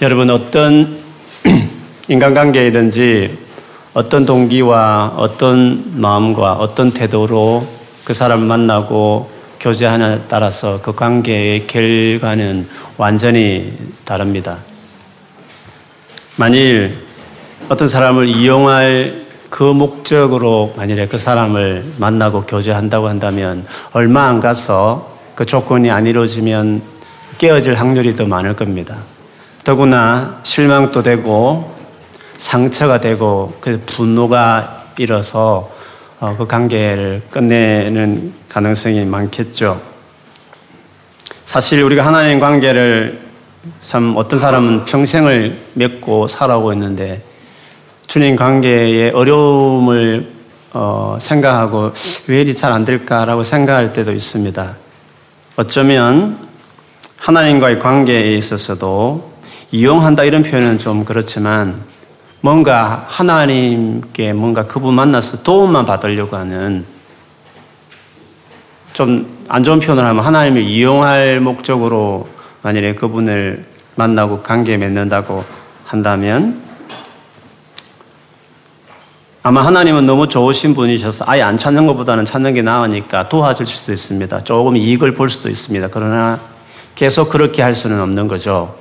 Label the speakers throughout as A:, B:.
A: 여러분 어떤 인간관계이든지 어떤 동기와 어떤 마음과 어떤 태도로 그 사람을 만나고 교제하느냐에 따라서 그 관계의 결과는 완전히 다릅니다. 만일 어떤 사람을 이용할 그 목적으로 만일에 그 사람을 만나고 교제한다고 한다면 얼마 안 가서 그 조건이 안 이루어지면 깨어질 확률이 더 많을 겁니다. 더구나 실망도 되고 상처가 되고 그 분노가 일어서 어, 그 관계를 끝내는 가능성이 많겠죠. 사실 우리가 하나님 관계를 참 어떤 사람은 평생을 맺고 살아오고 있는데 주님 관계의 어려움을 어, 생각하고 왜 이리 잘 안 될까라고 생각할 때도 있습니다. 어쩌면 하나님과의 관계에 있어서도 이용한다 이런 표현은 좀 그렇지만 뭔가 하나님께 뭔가 그분 만나서 도움만 받으려고 하는 좀 안 좋은 표현을 하면 하나님을 이용할 목적으로 만일에 그분을 만나고 관계 맺는다고 한다면 아마 하나님은 너무 좋으신 분이셔서 아예 안 찾는 것보다는 찾는 게 나으니까 도와줄 수도 있습니다. 조금 이익을 볼 수도 있습니다. 그러나 계속 그렇게 할 수는 없는 거죠.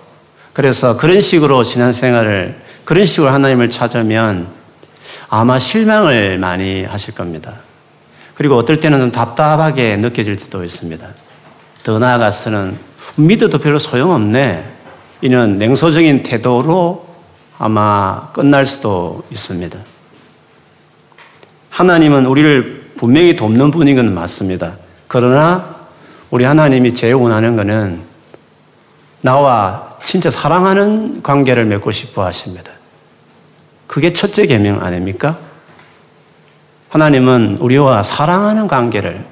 A: 그래서 그런 식으로 신앙생활을 그런 식으로 하나님을 찾으면 아마 실망을 많이 하실 겁니다. 그리고 어떨 때는 좀 답답하게 느껴질 때도 있습니다. 더 나아가서는 믿어도 별로 소용없네. 이는 냉소적인 태도로 아마 끝날 수도 있습니다. 하나님은 우리를 분명히 돕는 분인 건 맞습니다. 그러나 우리 하나님이 제일 원하는 것은 나와 진짜 사랑하는 관계를 맺고 싶어 하십니다. 그게 첫째 계명 아닙니까? 하나님은 우리와 사랑하는 관계를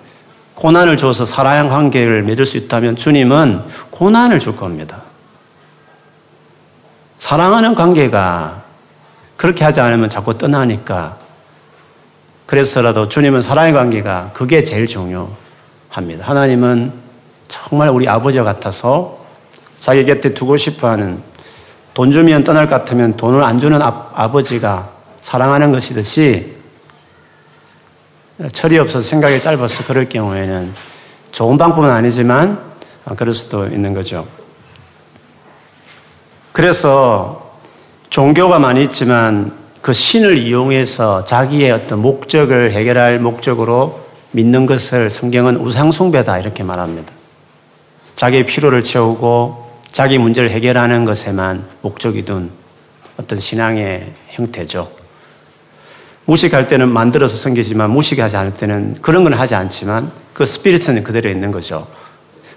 A: 고난을 줘서 사랑하는 관계를 맺을 수 있다면 주님은 고난을 줄 겁니다. 사랑하는 관계가 그렇게 하지 않으면 자꾸 떠나니까 그래서라도 주님은 사랑의 관계가 그게 제일 중요합니다. 하나님은 정말 우리 아버지 같아서 자기 곁에 두고 싶어 하는 돈 주면 떠날 것 같으면 돈을 안 주는 아, 버지가 사랑하는 것이듯이 철이 없어서 생각이 짧아서 그럴 경우에는 좋은 방법은 아니지만 그럴 수도 있는 거죠. 그래서 종교가 많이 있지만 그 신을 이용해서 자기의 어떤 목적을 해결할 목적으로 믿는 것을 성경은 우상숭배다 이렇게 말합니다. 자기의 필요를 채우고 자기 문제를 해결하는 것에만 목적이 둔 어떤 신앙의 형태죠. 무식할 때는 만들어서 섬기지만 무식하지 않을 때는 그런 건 하지 않지만 그 스피릿은 그대로 있는 거죠.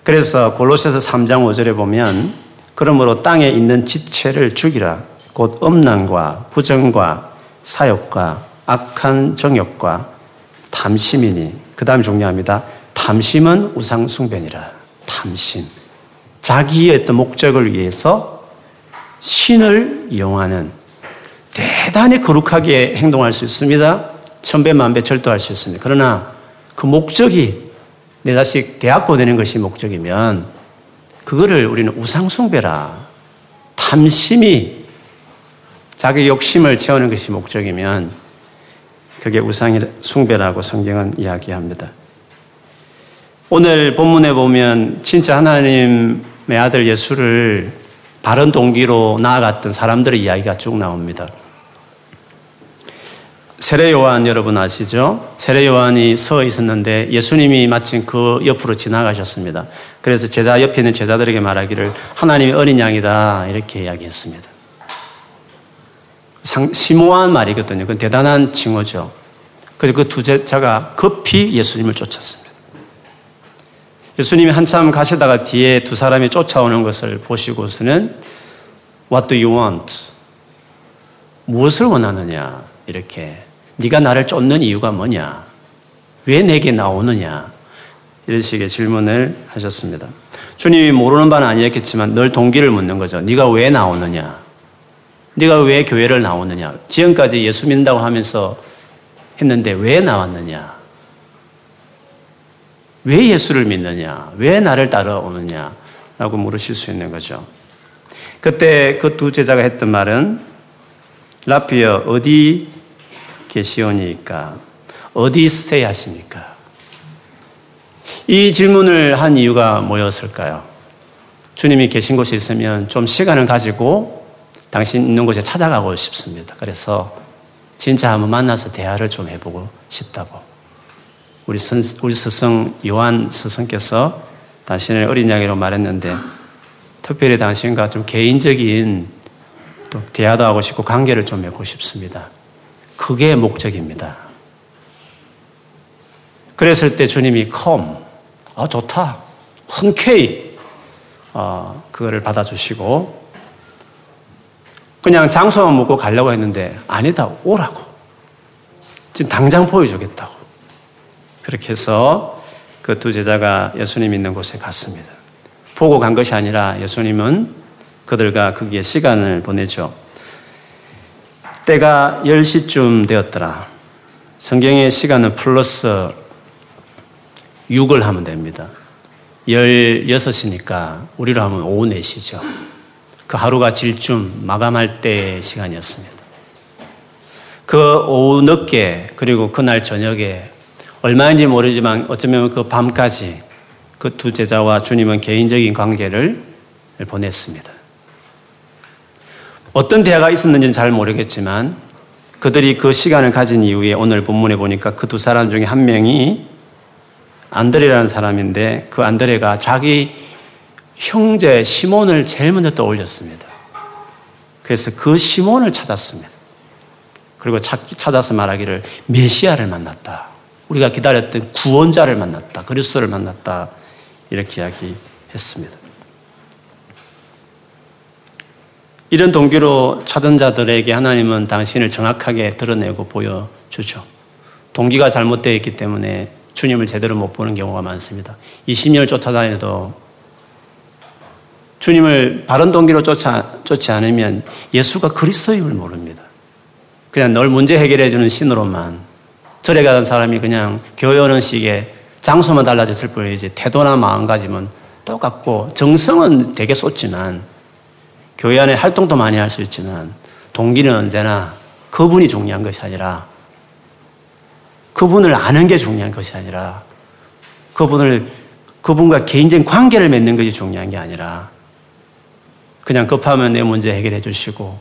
A: 그래서 골로새서 3장 5절에 보면 그러므로 땅에 있는 지체를 죽이라 곧 음란과 부정과 사욕과 악한 정욕과 탐심이니 그 다음에 중요합니다. 탐심은 우상숭배니라. 탐심. 자기의 어떤 목적을 위해서 신을 이용하는 대단히 거룩하게 행동할 수 있습니다. 천배만배 절도할 수 있습니다. 그러나 그 목적이 내 자식 대학 보내는 것이 목적이면 그거를 우리는 우상숭배라 탐심이 자기 욕심을 채우는 것이 목적이면 그게 우상숭배라고 성경은 이야기합니다. 오늘 본문에 보면 진짜 하나님 내 아들 예수를 바른 동기로 나아갔던 사람들의 이야기가 쭉 나옵니다. 세례 요한 여러분 아시죠? 세례 요한이 서 있었는데 예수님이 마침 그 옆으로 지나가셨습니다. 그래서 제자 옆에 있는 제자들에게 말하기를 하나님의 어린 양이다 이렇게 이야기했습니다. 상, 심오한 말이거든요. 그 대단한 징후죠. 그래서 그 두 제자가 급히 예수님을 쫓았습니다. 예수님이 한참 가시다가 뒤에 두 사람이 쫓아오는 것을 보시고서는 What do you want? 무엇을 원하느냐? 이렇게 네가 나를 쫓는 이유가 뭐냐? 왜 내게 나오느냐? 이런 식의 질문을 하셨습니다. 주님이 모르는 바는 아니었겠지만 늘 동기를 묻는 거죠. 네가 왜 나오느냐? 네가 왜 교회를 나오느냐? 지금까지 예수 믿는다고 하면서 했는데 왜 나왔느냐? 왜 예수를 믿느냐? 왜 나를 따라오느냐? 라고 물으실 수 있는 거죠. 그때 그 두 제자가 했던 말은 라피어 어디 계시오니까 어디 스테이 하십니까? 이 질문을 한 이유가 뭐였을까요? 주님이 계신 곳에 있으면 좀 시간을 가지고 당신 있는 곳에 찾아가고 싶습니다. 그래서 진짜 한번 만나서 대화를 좀 해보고 싶다고. 우리, 선, 우리 스승 요한 스승께서 당신을 어린 양이로 말했는데 특별히 당신과 좀 개인적인 또 대화도 하고 싶고 관계를 좀 맺고 싶습니다. 그게 목적입니다. 그랬을 때 주님이 컴, 아 좋다, 흔쾌히 어, 그거를 받아주시고 그냥 장소만 묻고 가려고 했는데 아니다. 오라고. 지금 당장 보여주겠다고 그렇게 해서 그 두 제자가 예수님 있는 곳에 갔습니다. 보고 간 것이 아니라 예수님은 그들과 거기에 시간을 보내죠. 때가 10시쯤 되었더라. 성경의 시간은 플러스 6을 하면 됩니다. 16시니까 우리로 하면 오후 4시죠. 그 하루가 질쯤 마감할 때 시간이었습니다. 그 오후 늦게 그리고 그날 저녁에 얼마인지 모르지만 어쩌면 그 밤까지 그 두 제자와 주님은 개인적인 관계를 보냈습니다. 어떤 대화가 있었는지는 잘 모르겠지만 그들이 그 시간을 가진 이후에 오늘 본문에 보니까 그 두 사람 중에 한 명이 안드레라는 사람인데 그 안드레가 자기 형제 시몬을 제일 먼저 떠올렸습니다. 그래서 그 시몬을 찾았습니다. 그리고 찾아서 말하기를 메시아를 만났다. 우리가 기다렸던 구원자를 만났다. 그리스도를 만났다. 이렇게 이야기했습니다. 이런 동기로 찾은 자들에게 하나님은 당신을 정확하게 드러내고 보여주죠. 동기가 잘못되어 있기 때문에 주님을 제대로 못 보는 경우가 많습니다. 20년을 쫓아다녀도 주님을 바른 동기로 쫓아, 쫓지 않으면 예수가 그리스도임을 모릅니다. 그냥 널 문제 해결해주는 신으로만 절에 가던 사람이 그냥 교회 오는 식에 장소만 달라졌을 뿐이지 태도나 마음가짐은 똑같고 정성은 되게 쏟지만 교회 안에 활동도 많이 할 수 있지만 동기는 언제나 그분이 중요한 것이 아니라 그분을 아는 게 중요한 것이 아니라 그분을 그분과 개인적인 관계를 맺는 것이 중요한 게 아니라 그냥 급하면 내 문제 해결해 주시고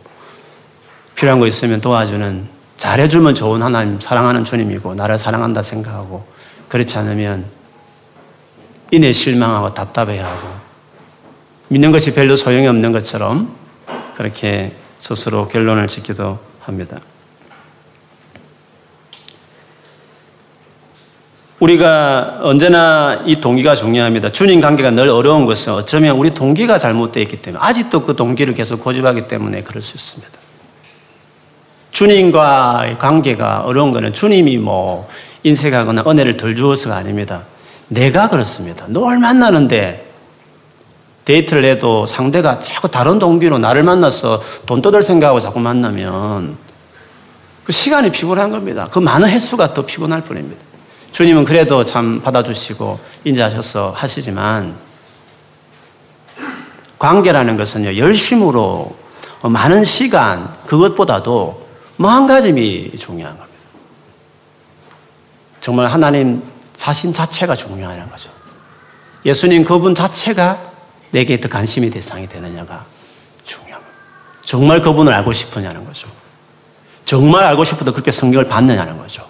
A: 필요한 거 있으면 도와주는 잘해주면 좋은 하나님 사랑하는 주님이고 나를 사랑한다 생각하고 그렇지 않으면 이내 실망하고 답답해하고 믿는 것이 별로 소용이 없는 것처럼 그렇게 스스로 결론을 짓기도 합니다. 우리가 언제나 이 동기가 중요합니다. 주님 관계가 늘 어려운 것은 어쩌면 우리 동기가 잘못되어 있기 때문에 아직도 그 동기를 계속 고집하기 때문에 그럴 수 있습니다. 주님과의 관계가 어려운 것은 주님이 뭐 인색하거나 은혜를 덜 주어서가 아닙니다. 내가 그렇습니다. 널 만나는데 데이트를 해도 상대가 자꾸 다른 동기로 나를 만나서 돈 떠들 생각하고 자꾸 만나면 그 시간이 피곤한 겁니다. 그 많은 횟수가 더 피곤할 뿐입니다. 주님은 그래도 참 받아주시고 인자하셔서 하시지만 관계라는 것은요, 열심으로 많은 시간, 그것보다도 마음가짐이 중요한 겁니다. 정말 하나님 자신 자체가 중요한 거죠. 예수님 그분 자체가 내게 더 관심이 대상이 되느냐가 중요합니다. 정말 그분을 알고 싶으냐는 거죠. 정말 알고 싶어도 그렇게 성경을 받느냐는 거죠.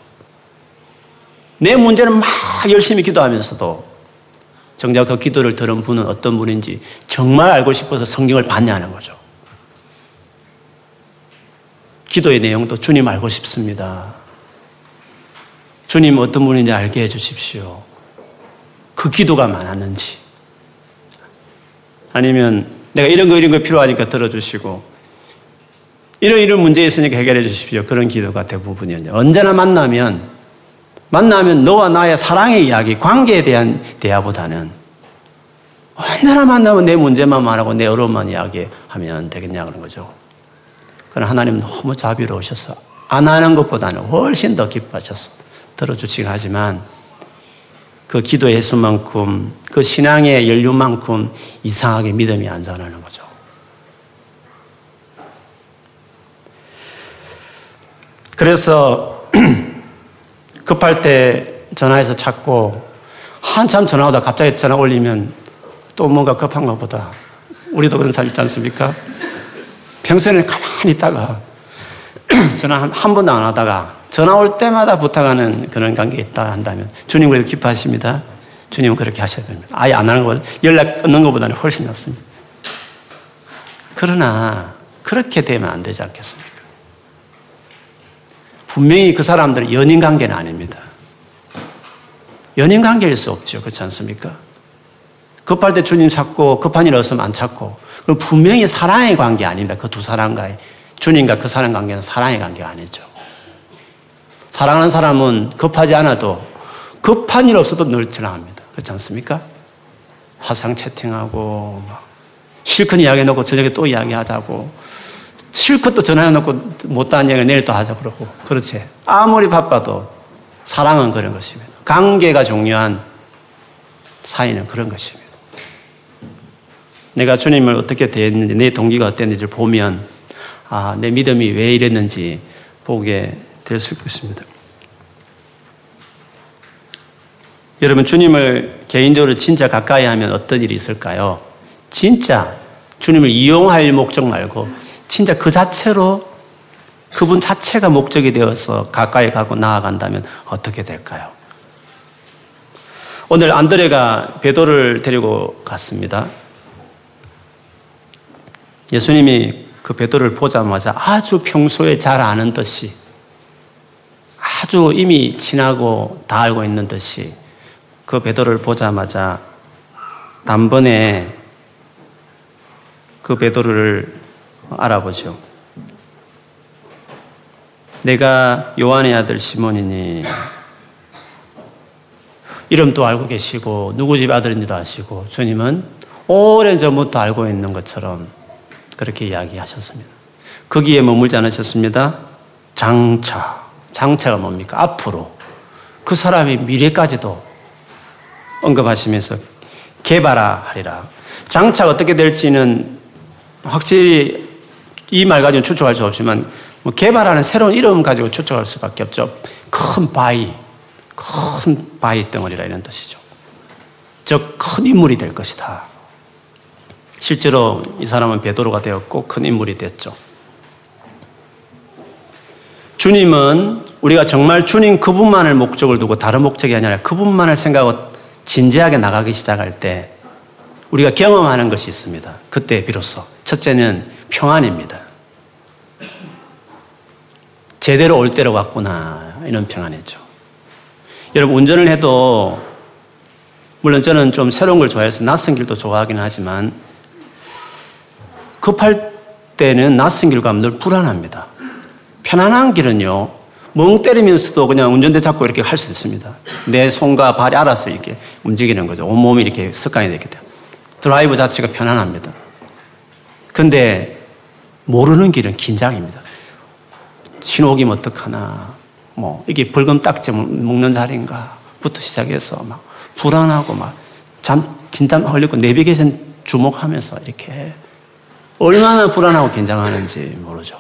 A: 내 문제는 막 열심히 기도하면서도 정작 그 기도를 들은 분은 어떤 분인지 정말 알고 싶어서 성경을 받냐는 거죠. 기도의 내용도 주님 알고 싶습니다. 주님 어떤 분인지 알게 해 주십시오. 그 기도가 많았는지. 아니면 내가 이런 거 이런 거 필요하니까 들어주시고 이런 이런 문제 있으니까 해결해 주십시오. 그런 기도가 대부분이었요 언제나 만나면 만나면 너와 나의 사랑의 이야기, 관계에 대한 대화보다는 언제나 만나면 내 문제만 말하고 내 어려움만 이야기하면 되겠냐 그런 거죠. 그러나 하나님 너무 자비로우셔서 안 하는 것보다는 훨씬 더 기뻐하셔서 들어주시긴 하지만 그 기도의 수만큼 그 신앙의 연륜만큼 이상하게 믿음이 안 자라는 거죠. 그래서 급할 때 전화해서 찾고 한참 전화하다 갑자기 전화 올리면 또 뭔가 급한 것보다 우리도 그런 사람 있지 않습니까? 평소에는 가만히 있다가 전화 한, 한 번도 안 하다가 전화 올 때마다 부탁하는 그런 관계가 있다 한다면 주님 그래도 기뻐하십니다. 주님은 그렇게 하셔야 됩니다. 아예 안 하는 것보다 연락 끊는 것보다는 훨씬 낫습니다. 그러나 그렇게 되면 안 되지 않겠습니까? 분명히 그 사람들은 연인 관계는 아닙니다. 연인 관계일 수 없죠. 그렇지 않습니까? 급할 때 주님 찾고 급한 일 없으면 안 찾고 분명히 사랑의 관계 아닙니다. 그 두 사람과의 주님과 그 사람 관계는 사랑의 관계가 아니죠. 사랑하는 사람은 급하지 않아도 급한 일 없어도 늘 전화합니다. 그렇지 않습니까? 화상 채팅하고 막 실컷 이야기해놓고 저녁에 또 이야기하자고 실컷 또 전화해놓고 못다한 이야기 내일 또 하자 그러고 그렇지. 아무리 바빠도 사랑은 그런 것입니다. 관계가 중요한 사이는 그런 것입니다. 내가 주님을 어떻게 대했는지, 내 동기가 어땠는지를 보면, 아, 내 믿음이 왜 이랬는지 보게 될 수 있습니다. 여러분, 주님을 개인적으로 진짜 가까이 하면 어떤 일이 있을까요? 진짜 주님을 이용할 목적 말고, 진짜 그 자체로 그분 자체가 목적이 되어서 가까이 가고 나아간다면 어떻게 될까요? 오늘 안드레가 베도를 데리고 갔습니다. 예수님이 그 베드로를 보자마자 아주 평소에 잘 아는 듯이 아주 이미 친하고 다 알고 있는 듯이 그 베드로를 보자마자 단번에 그 베드로를 알아보죠. 내가 요한의 아들 시몬이니 이름도 알고 계시고 누구 집 아들인지도 아시고 주님은 오랜 전부터 알고 있는 것처럼 그렇게 이야기하셨습니다. 거기에 머물지 않으셨습니다. 장차. 장차가 뭡니까? 앞으로. 그 사람의 미래까지도 언급하시면서 개발하리라. 장차가 어떻게 될지는 확실히 이 말 가지고 추측할 수 없지만 뭐 개발하는 새로운 이름 가지고 추측할 수밖에 없죠. 큰 바위, 큰 바위 덩어리라 이런 뜻이죠. 즉 큰 인물이 될 것이다. 실제로 이 사람은 베드로가 되었고 큰 인물이 됐죠. 주님은 우리가 정말 주님 그분만을 목적을 두고 다른 목적이 아니라 그분만을 생각하고 진지하게 나가기 시작할 때 우리가 경험하는 것이 있습니다. 그때 비로소 첫째는 평안입니다. 제대로 올 때로 왔구나 이런 평안이죠. 여러분 운전을 해도 물론 저는 좀 새로운 걸 좋아해서 낯선 길도 좋아하긴 하지만 급할 때는 낯선 길 가면 늘 불안합니다. 편안한 길은요, 멍 때리면서도 그냥 운전대 잡고 이렇게 할 수 있습니다. 내 손과 발이 알아서 이렇게 움직이는 거죠. 온몸이 이렇게 습관이 되기 때문에. 드라이브 자체가 편안합니다. 근데 모르는 길은 긴장입니다. 신호기면 어떡하나, 뭐, 이게 붉은 딱지 먹는 자리인가, 부터 시작해서 막 불안하고 막 잠, 진땀 흘리고 내비게이션 주목하면서 이렇게 얼마나 불안하고 긴장하는지 모르죠.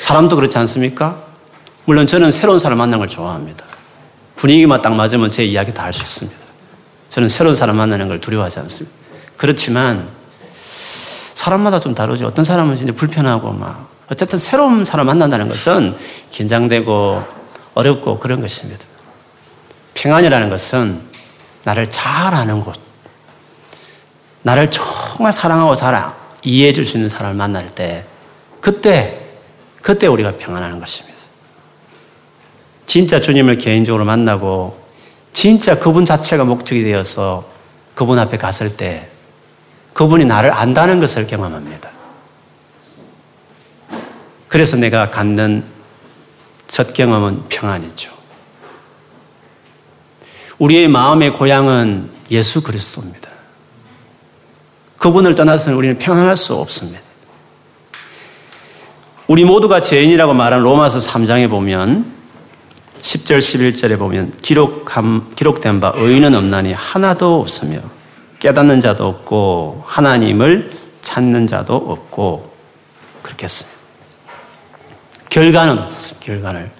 A: 사람도 그렇지 않습니까? 물론 저는 새로운 사람 만나는 걸 좋아합니다. 분위기만 딱 맞으면 제 이야기 다 할 수 있습니다. 저는 새로운 사람 만나는 걸 두려워하지 않습니다. 그렇지만 사람마다 좀 다르죠. 어떤 사람은 진짜 불편하고 막 어쨌든 새로운 사람 만난다는 것은 긴장되고 어렵고 그런 것입니다. 평안이라는 것은 나를 잘 아는 곳, 나를 정말 사랑하고 잘 이해해 줄 수 있는 사람을 만날 때 그때 그때 우리가 평안하는 것입니다. 진짜 주님을 개인적으로 만나고 진짜 그분 자체가 목적이 되어서 그분 앞에 갔을 때 그분이 나를 안다는 것을 경험합니다. 그래서 내가 갖는 첫 경험은 평안이죠. 우리의 마음의 고향은 예수 그리스도입니다. 그분을 떠나서는 우리는 평안할 수 없습니다. 우리 모두가 죄인이라고 말한 로마서 3장에 보면 10절 11절에 보면 기록함, 기록된 바 의인은 없나니 하나도 없으며 깨닫는 자도 없고 하나님을 찾는 자도 없고 그렇게 했습니다. 결과는 어떻습니까? 결과를.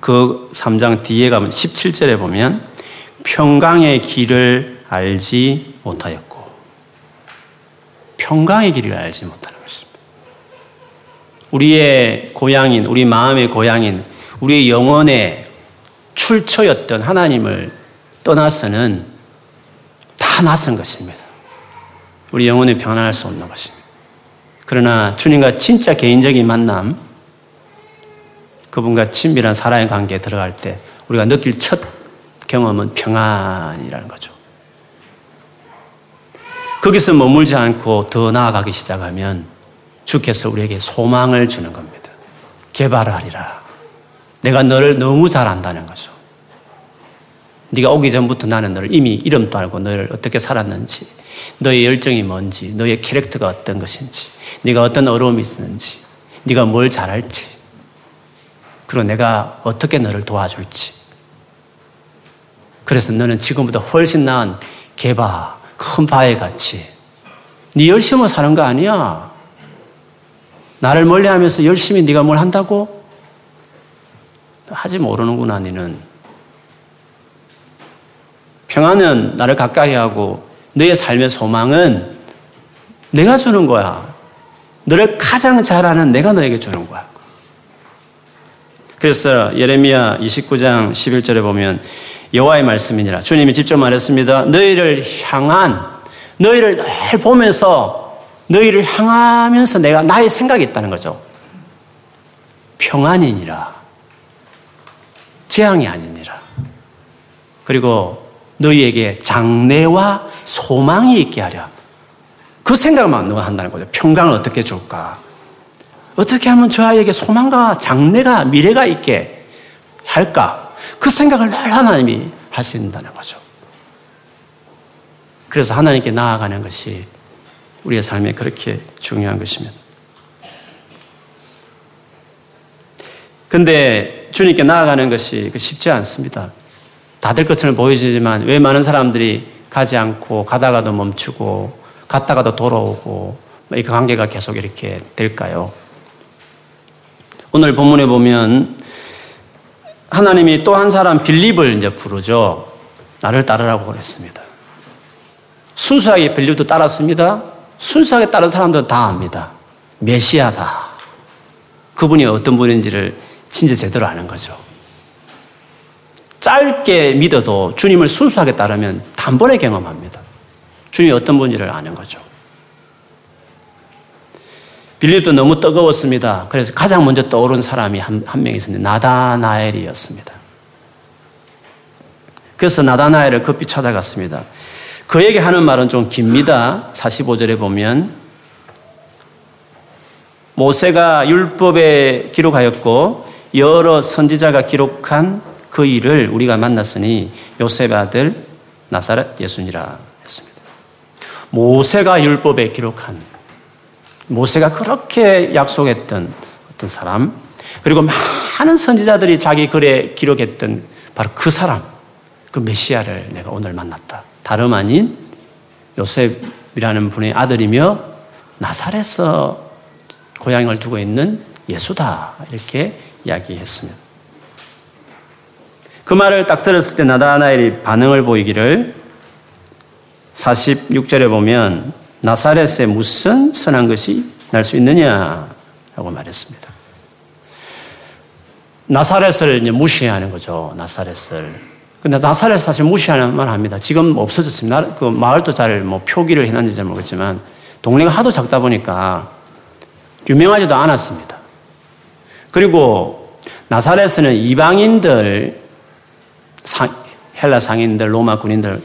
A: 그 3장 뒤에 가면 17절에 보면 평강의 길을 알지 못하였고 평강의 길을 알지 못하는 것입니다. 우리의 고향인, 우리 마음의 고향인, 우리의 영혼의 출처였던 하나님을 떠나서는 다 낯선 것입니다. 우리 영혼이 변화할 수 없는 것입니다. 그러나 주님과 진짜 개인적인 만남, 그분과 친밀한 사랑의 관계에 들어갈 때 우리가 느낄 첫 경험은 평안이라는 거죠. 거기서 머물지 않고 더 나아가기 시작하면 주께서 우리에게 소망을 주는 겁니다. 개발하리라. 내가 너를 너무 잘 안다는 거죠. 네가 오기 전부터 나는 너를 이미 이름도 알고 너를 어떻게 살았는지, 너의 열정이 뭔지, 너의 캐릭터가 어떤 것인지, 네가 어떤 어려움이 있었는지, 네가 뭘 잘할지, 그리고 내가 어떻게 너를 도와줄지. 그래서 너는 지금보다 훨씬 나은 개바, 큰 바에 같이 네 열심히 사는 거 아니야. 나를 멀리하면서 열심히 네가 뭘 한다고? 하지 모르는구나, 너는. 평안은 나를 가까이 하고 너의 삶의 소망은 내가 주는 거야. 너를 가장 잘 아는 내가 너에게 주는 거야. 그래서 예레미야 29장 11절에 보면 여호와의 말씀이니라 주님이 직접 말했습니다. 너희를 향한 너희를 늘 보면서 너희를 향하면서 내가 나의 생각이 있다는 거죠. 평안이니라. 재앙이 아니니라. 그리고 너희에게 장래와 소망이 있게 하려. 그 생각만 너가 한다는 거죠. 평강을 어떻게 줄까? 어떻게 하면 저 아이에게 소망과 장래가, 미래가 있게 할까? 그 생각을 늘 하나님이 하신다는 거죠. 그래서 하나님께 나아가는 것이 우리의 삶에 그렇게 중요한 것입니다. 근데 주님께 나아가는 것이 쉽지 않습니다. 다될 것처럼 보이지만 왜 많은 사람들이 가지 않고 가다가도 멈추고 갔다가도 돌아오고 이 관계가 계속 이렇게 될까요? 오늘 본문에 보면 하나님이 또 한 사람 빌립을 이제 부르죠. 나를 따르라고 그랬습니다. 순수하게 빌립도 따랐습니다. 순수하게 따른 사람들은 다 압니다. 메시아다. 그분이 어떤 분인지를 진짜 제대로 아는 거죠. 짧게 믿어도 주님을 순수하게 따르면 단번에 경험합니다. 주님이 어떤 분인지를 아는 거죠. 빌립도 너무 뜨거웠습니다. 그래서 가장 먼저 떠오른 사람이 한, 한명 있었는데 나다나엘이었습니다. 그래서 나다나엘을 급히 찾아갔습니다. 그에게 하는 말은 좀 깁니다. 45절에 보면 모세가 율법에 기록하였고 여러 선지자가 기록한 그 일을 우리가 만났으니 요셉의 아들 나사렛 예수니라 했습니다. 모세가 율법에 기록한 모세가 그렇게 약속했던 어떤 사람 그리고 많은 선지자들이 자기 글에 기록했던 바로 그 사람 그 메시아를 내가 오늘 만났다. 다름 아닌 요셉이라는 분의 아들이며 나사렛에서 고향을 두고 있는 예수다. 이렇게 이야기했습니다. 그 말을 딱 들었을 때 나다나엘이 반응을 보이기를 46절에 보면 나사렛에 무슨 선한 것이 날 수 있느냐라고 말했습니다. 나사렛을 이제 무시하는 거죠. 나사렛을. 근데 나사렛 사실 무시하는 말 합니다. 지금 없어졌습니다. 그 마을도 잘 뭐 표기를 해놨는지 잘 모르겠지만 동네가 하도 작다 보니까 유명하지도 않았습니다. 그리고 나사렛에는 이방인들 헬라 상인들, 로마 군인들,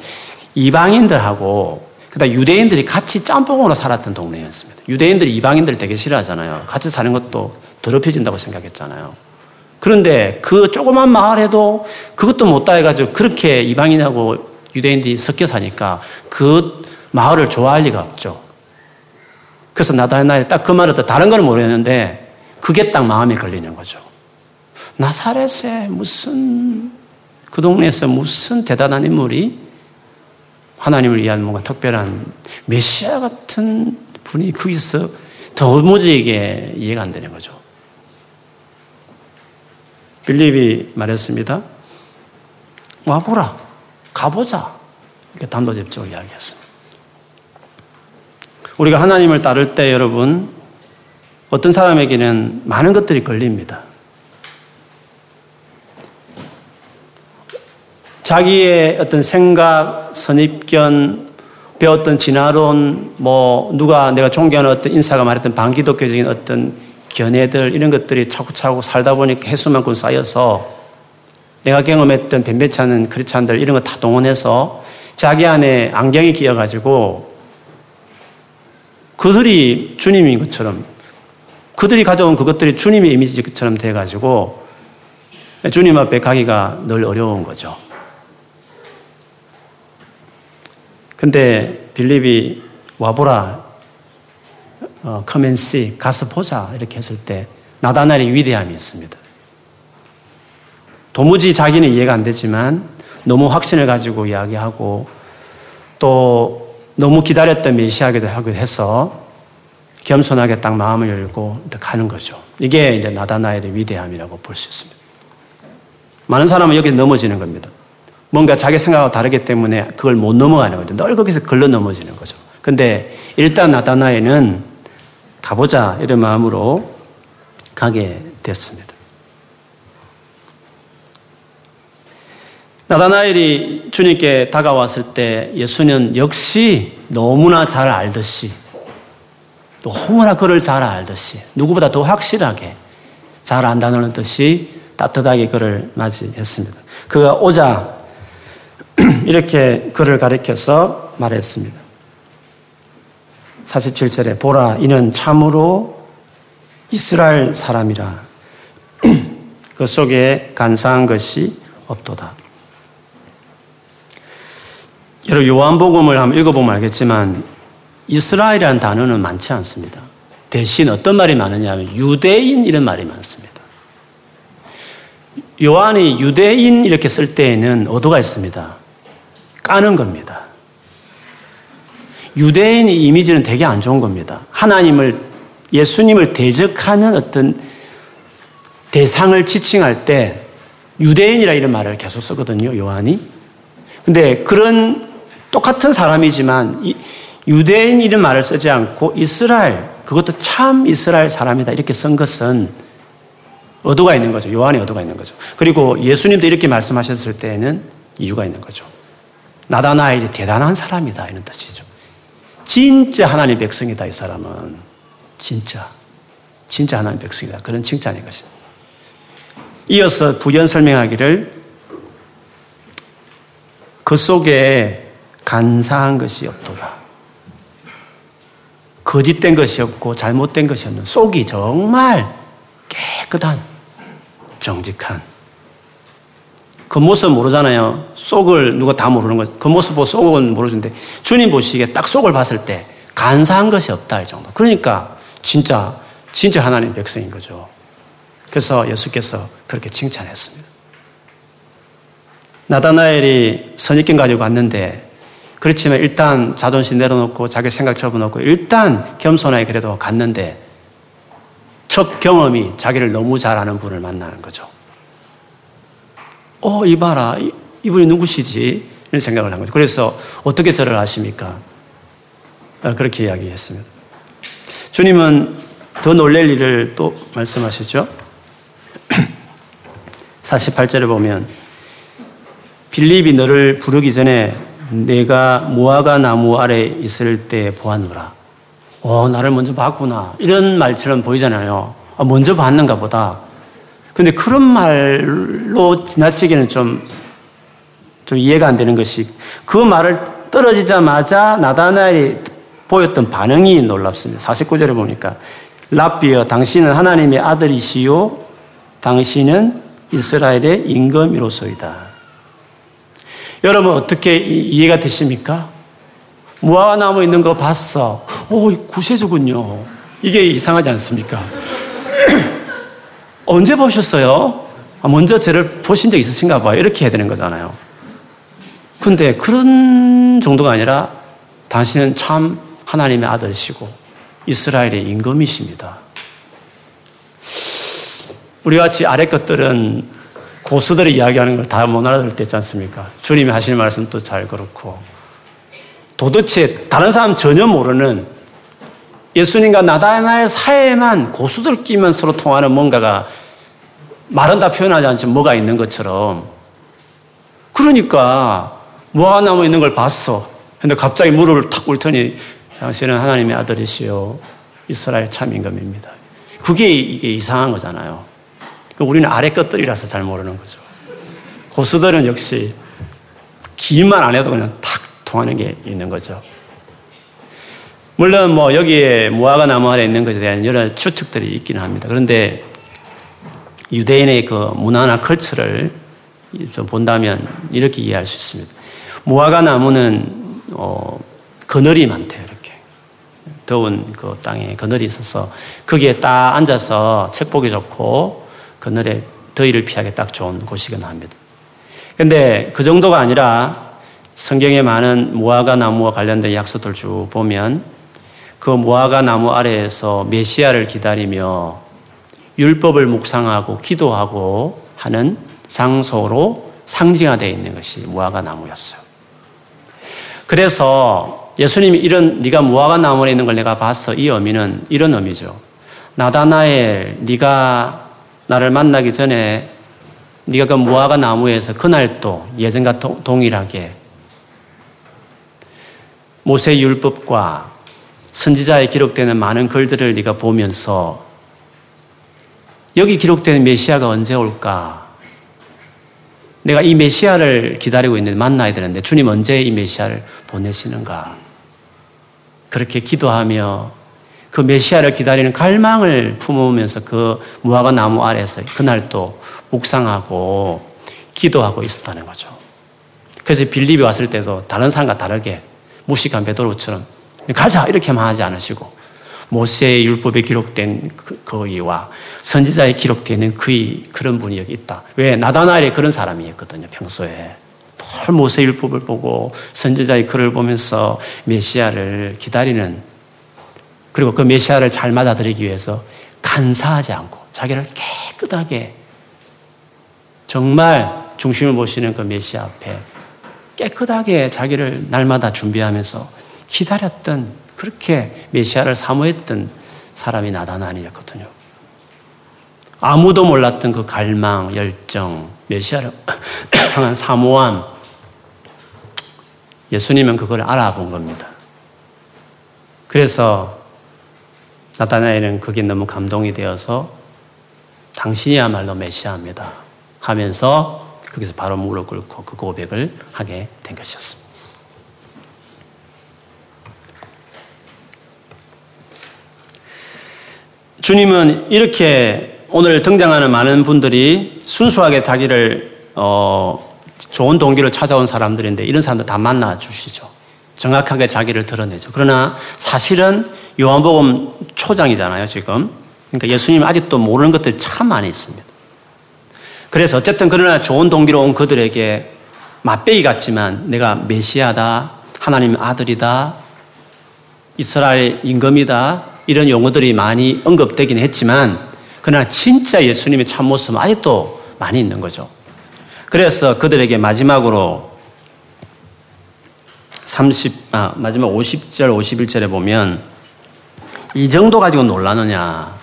A: 이방인들하고 그다음 유대인들이 같이 짬뽕으로 살았던 동네였습니다. 유대인들이 이방인들 되게 싫어하잖아요. 같이 사는 것도 더럽혀진다고 생각했잖아요. 그런데 그 조그만 마을에도 그것도 못다 해가지고 그렇게 이방인하고 유대인들이 섞여 사니까 그 마을을 좋아할 리가 없죠. 그래서 나다나엘 딱그 말을 또 다른 건 모르겠는데 그게 딱 마음에 걸리는 거죠. 나사렛에 무슨 그 동네에서 무슨 대단한 인물이 하나님을 위한 뭔가 특별한 메시아 같은 분이 거기서 도무지 이게 이해가 안 되는 거죠. 빌립이 말했습니다. 와보라. 가보자. 이렇게 단도직입적으로 이야기했습니다. 우리가 하나님을 따를 때 여러분, 어떤 사람에게는 많은 것들이 걸립니다. 자기의 어떤 생각, 선입견, 배웠던 진화론, 뭐, 누가 내가 존경하는 어떤 인사가 말했던 반기독교적인 어떤 견해들, 이런 것들이 차고차고 살다 보니까 해수만큼 쌓여서 내가 경험했던 변변치 않은 크리스찬들 이런 거 다 동원해서 자기 안에 안경이 끼어가지고 그들이 주님인 것처럼 그들이 가져온 그것들이 주님의 이미지처럼 돼가지고 주님 앞에 가기가 늘 어려운 거죠. 근데 빌립이 와보라, 어, come and see, 가서 보자 이렇게 했을 때 나다날의 위대함이 있습니다. 도무지 자기는 이해가 안 되지만 너무 확신을 가지고 이야기하고 또 너무 기다렸던 메시아기도 하고 해서 겸손하게 딱 마음을 열고 가는 거죠. 이게 이제 나다나엘의 위대함이라고 볼 수 있습니다. 많은 사람은 여기 넘어지는 겁니다. 뭔가 자기 생각과 다르기 때문에 그걸 못 넘어가는 거죠. 늘 거기서 걸러 넘어지는 거죠. 근데 일단 나다나엘은 가보자 이런 마음으로 가게 됐습니다. 나다나엘이 주님께 다가왔을 때 예수는 역시 너무나 잘 알듯이 너무나 그를 잘 알듯이 누구보다 더 확실하게 잘 안다는 뜻이 따뜻하게 그를 맞이했습니다. 그가 오자 이렇게 그를 가리켜서 말했습니다. 47절에 보라 이는 참으로 이스라엘 사람이라 그 속에 간사한 것이 없도다. 여러분 요한복음을 한번 읽어보면 알겠지만 이스라엘이라는 단어는 많지 않습니다. 대신 어떤 말이 많으냐면 유대인 이런 말이 많습니다. 요한이 유대인 이렇게 쓸 때에는 어도가 있습니다. 까는 겁니다. 유대인의 이미지는 되게 안 좋은 겁니다. 하나님을, 예수님을 대적하는 어떤 대상을 지칭할 때 유대인이라 이런 말을 계속 쓰거든요, 요한이. 근데 그런 똑같은 사람이지만 유대인 이런 말을 쓰지 않고 이스라엘, 그것도 참 이스라엘 사람이다 이렇게 쓴 것은 의도가 있는 거죠. 요한의 의도가 있는 거죠. 그리고 예수님도 이렇게 말씀하셨을 때에는 이유가 있는 거죠. 나다나엘이 대단한 사람이다 이런 뜻이죠. 진짜 하나님 백성이다 이 사람은 진짜 진짜 하나님 백성이다 그런 칭찬인 것입니다. 이어서 부연 설명하기를 그 속에 간사한 것이 없도다. 거짓된 것이 없고 잘못된 것이 없는 속이 정말 깨끗한, 정직한. 겉모습 그 모르잖아요. 속을 누가 다 모르는 거죠. 겉모습 그 보고 속은 모르는데 주님 보시기에 딱 속을 봤을 때 간사한 것이 없다 이 정도. 그러니까 진짜 진짜 하나님 백성인 거죠. 그래서 예수께서 그렇게 칭찬했습니다. 나다나엘이 선입견 가지고 왔는데 그렇지만 일단 자존심 내려놓고 자기 생각 접어놓고 일단 겸손하게 그래도 갔는데 첫 경험이 자기를 너무 잘 아는 분을 만나는 거죠. 어, 이봐라. 이분이 누구시지? 이런 생각을 한 거죠. 그래서 어떻게 저를 아십니까? 아, 그렇게 이야기했습니다. 주님은 더 놀랄 일을 또 말씀하시죠. 48절에 보면 빌립이 너를 부르기 전에 내가 무화과 나무 아래 있을 때 보았노라. 어, 나를 먼저 봤구나. 이런 말처럼 보이잖아요. 아, 먼저 봤는가 보다. 근데 그런 말로 지나치기는 좀, 좀 이해가 안 되는 것이 그 말을 떨어지자마자 나다나엘이 보였던 반응이 놀랍습니다. 49절에 보니까 랍비여 당신은 하나님의 아들이시요 당신은 이스라엘의 임금이로소이다. 여러분 어떻게 이해가 되십니까? 무화과나무 있는 거 봤어. 오, 구세주군요. 이게 이상하지 않습니까? 언제 보셨어요? 아, 먼저 저를 보신 적 있으신가 봐요. 이렇게 해야 되는 거잖아요. 근데 그런 정도가 아니라 당신은 참 하나님의 아들이시고 이스라엘의 임금이십니다. 우리 같이 아래 것들은 고수들이 이야기하는 걸 다 못 알아들을 때 있지 않습니까? 주님이 하시는 말씀도 잘 그렇고 도대체 다른 사람 전혀 모르는 예수님과 나다나엘 사이에만 고수들 끼면 서로 통하는 뭔가가 말은 다 표현하지 않지만 뭐가 있는 것처럼 그러니까 무화과나무 있는 걸 봤어. 근데 갑자기 무릎을 탁 꿇더니 당신은 하나님의 아들이시요 이스라엘 참 임금입니다. 그게 이게 이상한 거잖아요. 그러니까 우리는 아래 것들이라서 잘 모르는 거죠. 고수들은 역시 기만 안 해도 그냥 탁 통하는 게 있는 거죠. 물론 뭐 여기에 무화과 나무 아래 있는 것에 대한 여러 추측들이 있기는 합니다. 그런데 유대인의 그 문화나 컬처를 좀 본다면 이렇게 이해할 수 있습니다. 무화과 나무는 어, 그늘이 많대요. 이렇게 더운 그 땅에 그늘이 있어서 거기에 딱 앉아서 책 보기 좋고 그늘에 더위를 피하기 딱 좋은 곳이긴 합니다. 근데 그 정도가 아니라 성경에 많은 무화과 나무와 관련된 약속들 쭉 보면 그 무화과 나무 아래에서 메시아를 기다리며 율법을 묵상하고 기도하고 하는 장소로 상징화되어 있는 것이 무화과 나무였어요. 그래서 예수님이 이런 네가 무화과 나무에 있는 걸 내가 봤어 이 의미는 이런 의미죠. 나다나엘 네가 나를 만나기 전에 네가 그 무화과 나무에서 그날도 예전과 동일하게 모세 율법과 선지자에 기록되는 많은 글들을 네가 보면서 여기 기록되는 메시아가 언제 올까? 내가 이 메시아를 기다리고 있는데 만나야 되는데 주님 언제 이 메시아를 보내시는가? 그렇게 기도하며 그 메시아를 기다리는 갈망을 품으면서 그 무화과 나무 아래서 그날 또 묵상하고 기도하고 있었다는 거죠. 그래서 빌립이 왔을 때도 다른 사람과 다르게 무식한 베드로처럼 가자 이렇게만 하지 않으시고 모세의 율법에 기록된 그, 그이와 선지자에 기록되는 그의 그런 분이 여기 있다. 왜 나다나엘이 그런 사람이었거든요 평소에 늘 모세 율법을 보고 선지자의 글을 보면서 메시아를 기다리는 그리고 그 메시아를 잘 맞아들이기 위해서 간사하지 않고 자기를 깨끗하게 정말 중심을 보시는 그 메시아 앞에 깨끗하게 자기를 날마다 준비하면서 기다렸던 그렇게 메시아를 사모했던 사람이 나다나엘이었거든요. 아무도 몰랐던 그 갈망, 열정, 메시아를 향한 사모함, 예수님은 그걸 알아본 겁니다. 그래서 나다나엘은 그게 너무 감동이 되어서 당신이야말로 메시아입니다 하면서 거기서 바로 무릎 꿇고 그 고백을 하게 된 것이었습니다. 주님은 이렇게 오늘 등장하는 많은 분들이 순수하게 자기를 어, 좋은 동기를 찾아온 사람들인데 이런 사람들 다 만나 주시죠. 정확하게 자기를 드러내죠. 그러나 사실은 요한복음 초장이잖아요, 지금. 그러니까 예수님 아직도 모르는 것들이 참 많이 있습니다. 그래서 어쨌든 그러나 좋은 동기로 온 그들에게 맛배기 같지만 내가 메시아다, 하나님 아들이다, 이스라엘 임금이다, 이런 용어들이 많이 언급되긴 했지만 그러나 진짜 예수님의 참모습은 아직도 많이 있는 거죠. 그래서 그들에게 마지막으로 30, 아, 마지막 50절, 51절에 보면 이 정도 가지고 놀라느냐.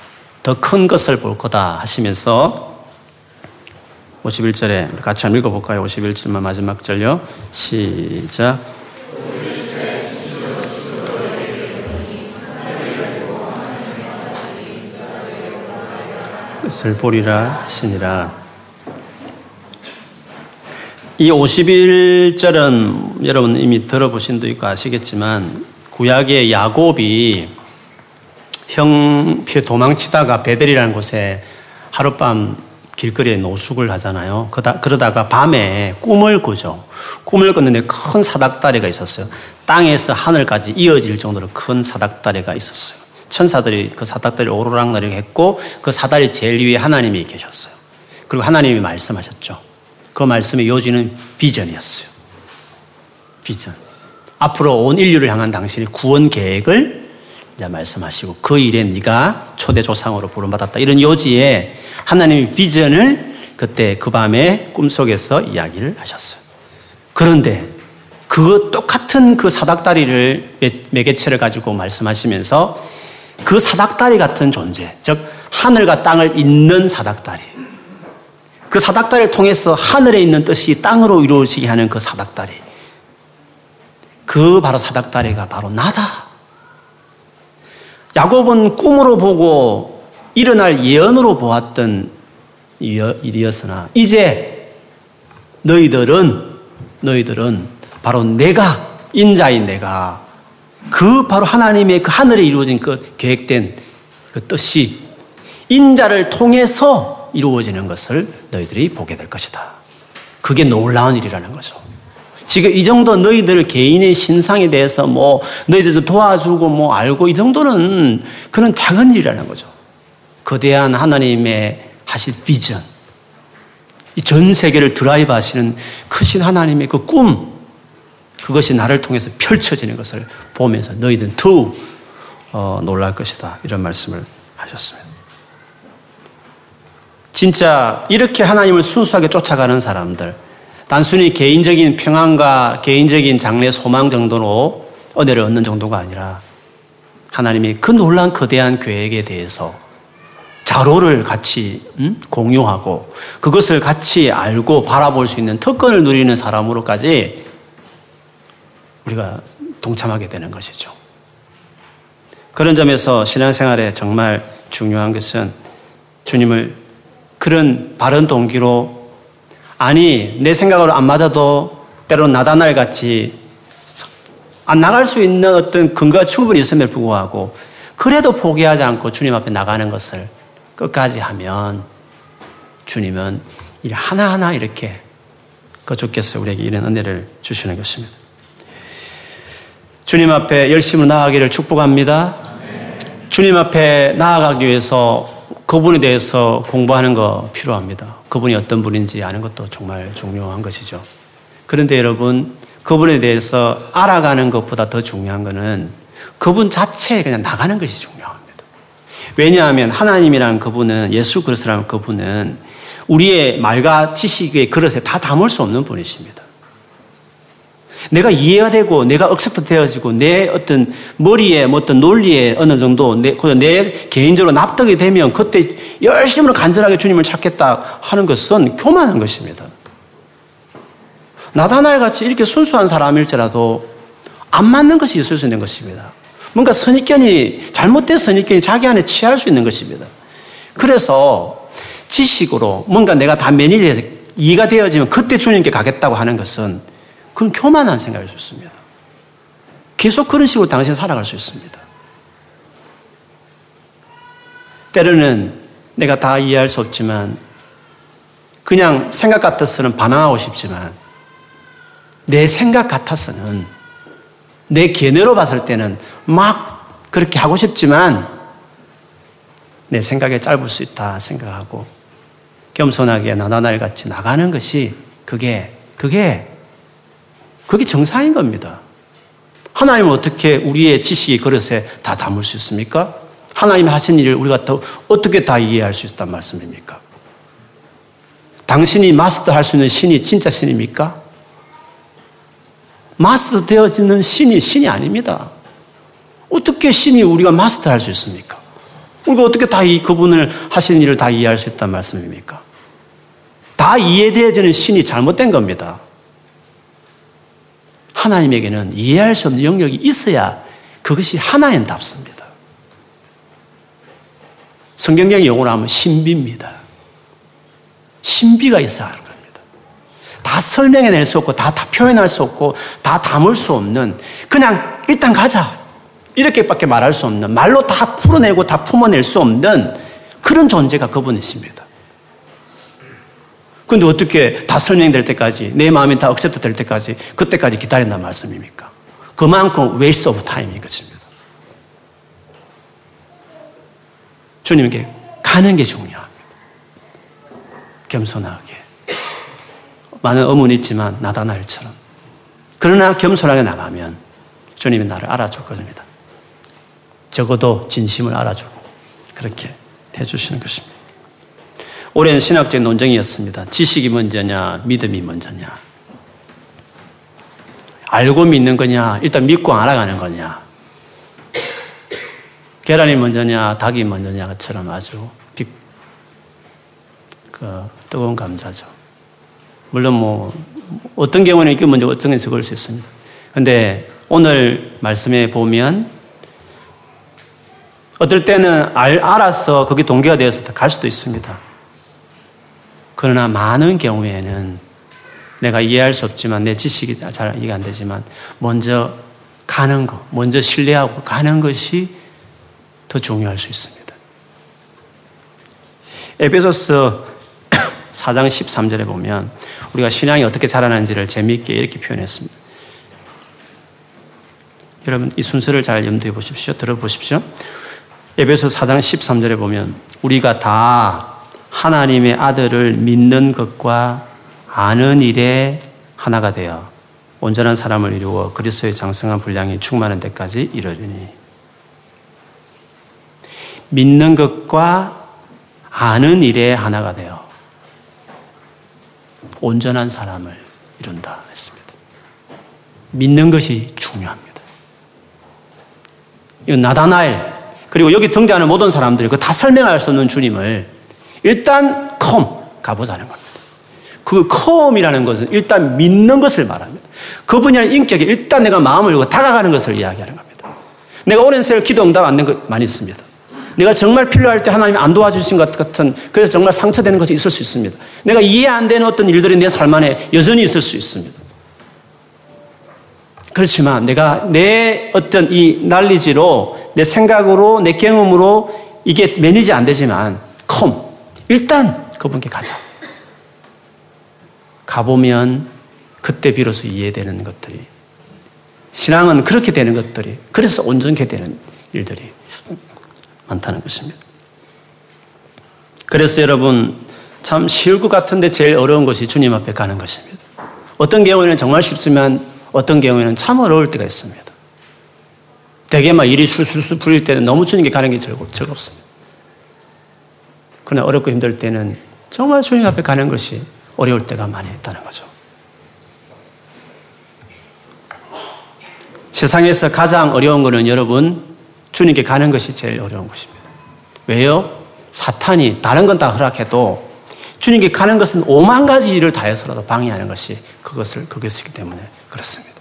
A: 더 큰 것을 볼 거다 하시면서 51절에 같이 한번 읽어볼까요? 51절만 마지막 절요. 시작. 것을 보리라 하시니라. 이 51절은 여러분 이미 들어보신 도 있고 아시겠지만 구약의 야곱이 형피 도망치다가 베델이라는 곳에 하룻밤 길거리에 노숙을 하잖아요. 그러다가 밤에 꿈을 꾸죠. 꿈을 꿨는데 큰 사닥다리가 있었어요. 땅에서 하늘까지 이어질 정도로 큰 사닥다리가 있었어요. 천사들이 그 사닥다리 오르락내리락 했고 그 사다리 제일 위에 하나님이 계셨어요. 그리고 하나님이 말씀하셨죠. 그 말씀의 요지는 비전이었어요. 비전. 앞으로 온 인류를 향한 당신의 구원 계획을 이제 말씀하시고 그 일에 네가 초대 조상으로 부름받았다. 이런 요지에 하나님의 비전을 그때 그 밤에 꿈속에서 이야기를 하셨어요. 그런데 그 똑같은 그 사닥다리를 매개체를 가지고 말씀하시면서 그 사닥다리 같은 존재, 즉 하늘과 땅을 잇는 사닥다리. 그 사닥다리를 통해서 하늘에 있는 뜻이 땅으로 이루어지게 하는 그 사닥다리. 그 바로 사닥다리가 바로 나다. 야곱은 꿈으로 보고 일어날 예언으로 보았던 일이었으나 이제 너희들은 너희들은 바로 내가 인자인 내가 그 바로 하나님의 그 하늘에 이루어진 그 계획된 그 뜻이 인자를 통해서 이루어지는 것을 너희들이 보게 될 것이다. 그게 놀라운 일이라는 거죠. 지금 이 정도 너희들 개인의 신상에 대해서 뭐 너희들도 도와주고 뭐 알고 이 정도는 그런 작은 일이라는 거죠. 거대한 하나님의 하실 비전. 이전 세계를 드라이브 하시는 크신 하나님의 그 꿈. 그것이 나를 통해서 펼쳐지는 것을 보면서 너희들은 더 어, 놀랄 것이다. 이런 말씀을 하셨습니다. 진짜 이렇게 하나님을 순수하게 쫓아가는 사람들, 단순히 개인적인 평안과 개인적인 장래 소망 정도로 은혜를 얻는 정도가 아니라 하나님이 그 놀란 거대한 계획에 대해서 자로를 같이 음? 공유하고 그것을 같이 알고 바라볼 수 있는 특권을 누리는 사람으로까지 우리가 동참하게 되는 것이죠. 그런 점에서 신앙생활에 정말 중요한 것은 주님을 그런 바른 동기로 아니 내 생각으로 안 맞아도 때로 나다날 같이 안 나갈 수 있는 어떤 근거가 충분히 있음에 불구하고 그래도 포기하지 않고 주님 앞에 나가는 것을 끝까지 하면 주님은 일 하나하나 이렇게 그 주께서 우리에게 이런 은혜를 주시는 것입니다. 주님 앞에 열심히 나아가기를 축복합니다. 주님 앞에 나아가기 위해서 그분에 대해서 공부하는 거 필요합니다. 그분이 어떤 분인지 아는 것도 정말 중요한 것이죠. 그런데 여러분, 그분에 대해서 알아가는 것보다 더 중요한 것은 그분 자체에 그냥 나가는 것이 중요합니다. 왜냐하면 하나님이라는 그분은 예수 그리스도라는 그분은 우리의 말과 지식의 그릇에 다 담을 수 없는 분이십니다. 내가 이해가 되고 내가 accept 되어지고 내 어떤 머리에 뭐 어떤 논리에 어느 정도 내, 내 개인적으로 납득이 되면 그때 열심으로 간절하게 주님을 찾겠다 하는 것은 교만한 것입니다. 나다나엘 같이 이렇게 순수한 사람일지라도 안 맞는 것이 있을 수 있는 것입니다. 뭔가 선입견이 잘못된 선입견이 자기 안에 취할 수 있는 것입니다. 그래서 지식으로 뭔가 내가 다 매니지해서 이해가 되어지면 그때 주님께 가겠다고 하는 것은 그건 교만한 생각일 수 있습니다. 계속 그런 식으로 당신 살아갈 수 있습니다. 때로는 내가 다 이해할 수 없지만 그냥 생각 같아서는 반항하고 싶지만 내 생각 같아서는 내 견해로 봤을 때는 막 그렇게 하고 싶지만 내 생각에 짧을 수 있다 생각하고 겸손하게 나나날 같이 나가는 것이 그게 그게 그게 정상인 겁니다. 하나님은 어떻게 우리의 지식의 그릇에 다 담을 수 있습니까? 하나님이 하신 일을 우리가 더 어떻게 다 이해할 수 있단 말씀입니까? 당신이 마스터할 수 있는 신이 진짜 신입니까? 마스터 되어지는 신이 신이 아닙니다. 어떻게 신이 우리가 마스터할 수 있습니까? 우리가 어떻게 다 이 그분을 하시는 일을 다 이해할 수 있단 말씀입니까? 다 이해되어지는 신이 잘못된 겁니다. 하나님에게는 이해할 수 없는 영역이 있어야 그것이 하나님답습니다. 성경적 용어로 하면 신비입니다. 신비가 있어야 하는 겁니다. 다 설명해낼 수 없고, 다, 다 표현할 수 없고, 다 담을 수 없는, 그냥 일단 가자. 이렇게밖에 말할 수 없는, 말로 다 풀어내고 다 품어낼 수 없는 그런 존재가 그분이십니다. 근데 어떻게 다 설명될 때까지, 내 마음이 다 accept 될 때까지, 그때까지 기다린다는 말씀입니까? 그만큼 waste of time인 것입니다. 주님께 가는 게 중요합니다. 겸손하게. 많은 의문이 있지만 나다나엘처럼. 그러나 겸손하게 나가면 주님이 나를 알아줄 겁니다. 적어도 진심을 알아주고 그렇게 해주시는 것입니다. 오랜 신학적 논쟁이었습니다. 지식이 먼저냐, 믿음이 먼저냐. 알고 믿는 거냐, 일단 믿고 알아가는 거냐. 계란이 먼저냐, 닭이 먼저냐처럼 아주 비, 그, 뜨거운 감자죠. 물론 뭐, 어떤 경우는 이게 먼저 어떤 경우는 그럴 수 있습니다. 근데 오늘 말씀에 보면 어떨 때는 알, 알아서 그게 동기가 되어서 갈 수도 있습니다. 그러나 많은 경우에는 내가 이해할 수 없지만 내 지식이 잘 이해가 안 되지만 먼저 가는 거, 먼저 신뢰하고 가는 것이 더 중요할 수 있습니다. 에베소서 4장 13절에 보면 우리가 신앙이 어떻게 자라는지를 재미있게 이렇게 표현했습니다. 여러분 이 순서를 잘 염두에 보십시오. 들어보십시오. 에베소 4장 13절에 보면 우리가 다 하나님의 아들을 믿는 것과 아는 일에 하나가 되어 온전한 사람을 이루어 그리스도의 장성한 분량이 충만한 데까지 이르리니 믿는 것과 아는 일에 하나가 되어 온전한 사람을 이룬다 했습니다. 믿는 것이 중요합니다. 이건 나다나엘 그리고 여기 등장하는 모든 사람들이 그 다 설명할 수 없는 주님을 일단 컴 가보자는 겁니다. 그 컴이라는 것은 일단 믿는 것을 말합니다. 그분이라는 인격에 일단 내가 마음을 열고 다가가는 것을 이야기하는 겁니다. 내가 오랜 세월 기도 응답 안 된 것 많이 있습니다. 내가 정말 필요할 때 하나님이 안 도와주신 것 같은 그래서 정말 상처되는 것이 있을 수 있습니다. 내가 이해 안 되는 어떤 일들이 내 삶 안에 여전히 있을 수 있습니다. 그렇지만 내가 내 어떤 이 난리지로 내 생각으로 내 경험으로 이게 매니지 안 되지만 컴 일단 그분께 가자. 가보면 그때 비로소 이해되는 것들이 신앙은 그렇게 되는 것들이 그래서 온전케 되는 일들이 많다는 것입니다. 그래서 여러분 참 쉬울 것 같은데 제일 어려운 것이 주님 앞에 가는 것입니다. 어떤 경우에는 정말 쉽지만 어떤 경우에는 참 어려울 때가 있습니다. 대개 막 일이 술술술 풀릴 때는 너무 주님께 가는 게 즐겁습니다. 그러나 어렵고 힘들 때는 정말 주님 앞에 가는 것이 어려울 때가 많이 있다는 거죠. 세상에서 가장 어려운 것은 여러분 주님께 가는 것이 제일 어려운 것입니다. 왜요? 사탄이 다른 건 다 허락해도 주님께 가는 것은 오만 가지 일을 다해서라도 방해하는 것이 그것을 그것이기 때문에 그렇습니다.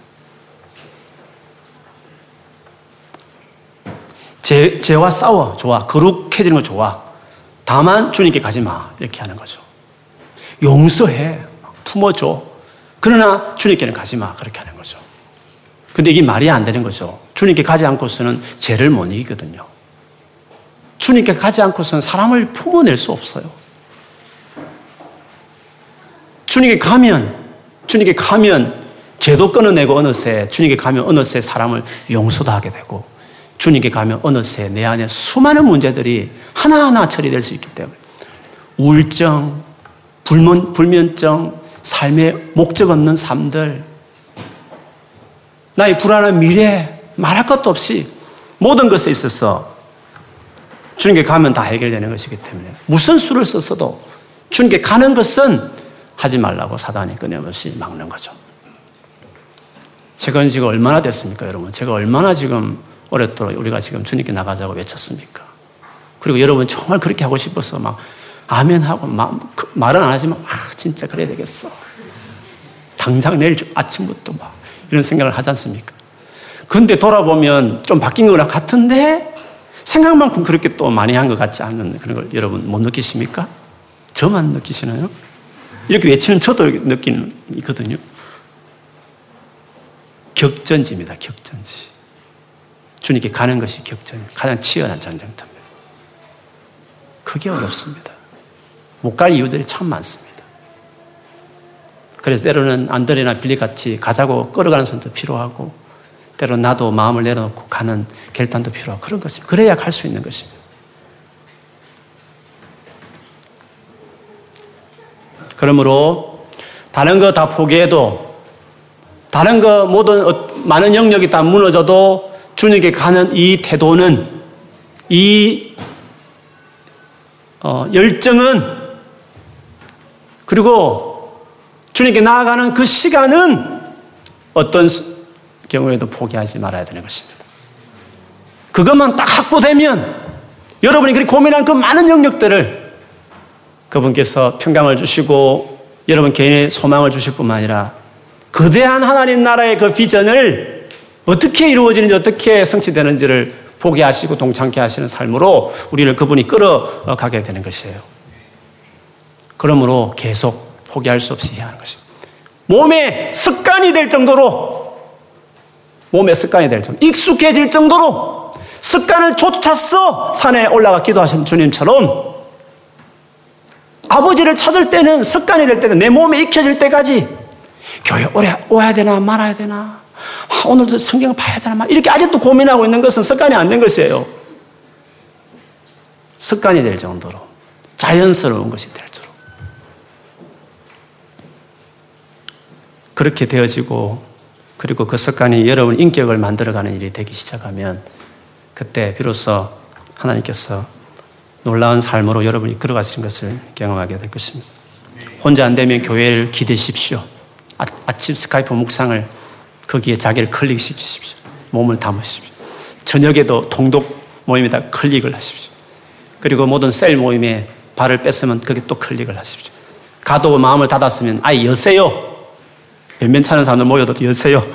A: 제, 죄와 싸워 좋아 거룩해지는 거 좋아 다만 주님께 가지 마 이렇게 하는 거죠. 용서해 품어줘 그러나 주님께는 가지 마 그렇게 하는 거죠. 근데 이게 말이 안 되는 거죠. 주님께 가지 않고서는 죄를 못 이기거든요. 주님께 가지 않고서는 사람을 품어낼 수 없어요. 주님께 가면, 주님께 가면 죄도 끊어내고 어느새 주님께 가면 어느새 사람을 용서도 하게 되고 주님께 가면 어느새 내 안에 수많은 문제들이 하나하나 처리될 수 있기 때문에 우울증, 불면, 불면증, 삶의 목적 없는 삶들, 나의 불안한 미래, 말할 것도 없이 모든 것에 있어서 주님께 가면 다 해결되는 것이기 때문에 무슨 수를 썼어도 주님께 가는 것은 하지 말라고 사단이 끊임없이 막는 거죠. 제가 지금 얼마나 됐습니까, 여러분? 제가 얼마나 지금 오랫도록 우리가 지금 주님께 나가자고 외쳤습니까? 그리고 여러분 정말 그렇게 하고 싶어서 막 아멘 하고 막그 말은 안 하지만 아 진짜 그래야 되겠어. 당장 내일 아침부터 막 이런 생각을 하지 않습니까? 근데 돌아보면 좀 바뀐 거랑 같은데 생각만큼 그렇게 또 많이 한 것 같지 않은 그런 걸 여러분 못 느끼십니까? 저만 느끼시나요? 이렇게 외치는 저도 느끼는 있거든요. 격전지입니다. 격전지. 주님께 가는 것이 격전, 가장 치열한 전쟁터입니다. 그게 어렵습니다. 못 갈 이유들이 참 많습니다. 그래서 때로는 안드레나 빌리 같이 가자고 끌어가는 손도 필요하고 때로 나도 마음을 내려놓고 가는 결단도 필요하고 그런 것입니다. 그래야 갈 수 있는 것입니다. 그러므로 다른 거 다 포기해도 다른 거 모든 어, 많은 영역이 다 무너져도 주님께 가는 이 태도는 이 어, 열정은 그리고 주님께 나아가는 그 시간은 어떤 경우에도 포기하지 말아야 되는 것입니다. 그것만 딱 확보되면 여러분이 그렇게 고민하는 그 많은 영역들을 그분께서 평강을 주시고 여러분 개인의 소망을 주실 뿐만 아니라 거대한 하나님 나라의 그 비전을 어떻게 이루어지는지 어떻게 성취되는지를 보게 하시고 동참케 하시는 삶으로 우리를 그분이 끌어가게 되는 것이에요. 그러므로 계속 포기할 수 없이 해야 하는 것입니다. 몸에 습관이 될 정도로 몸에 습관이 될 정도 익숙해질 정도로 습관을 쫓아서 산에 올라가 기도하신 주님처럼 아버지를 찾을 때는 습관이 될 때는 내 몸에 익혀질 때까지 교회 오래 와야 되나 말아야 되나 아, 오늘도 성경 봐야 되나 이렇게 아직도 고민하고 있는 것은 습관이 안 된 것이에요. 습관이 될 정도로 자연스러운 것이 될 정도로 그렇게 되어지고 그리고 그 습관이 여러분 인격을 만들어가는 일이 되기 시작하면 그때 비로소 하나님께서 놀라운 삶으로 여러분이 걸어가시는 것을 경험하게 될 것입니다. 혼자 안 되면 교회를 기대십시오. 아, 침 스카이프 묵상을 거기에 자기를 클릭시키십시오. 몸을 담으십시오. 저녁에도 동독 모임에다 클릭을 하십시오. 그리고 모든 셀 모임에 발을 뺐으면 거기 또 클릭을 하십시오. 가도 마음을 닫았으면 아예 여세요. 변변찮은 사람들 모여도 여세요.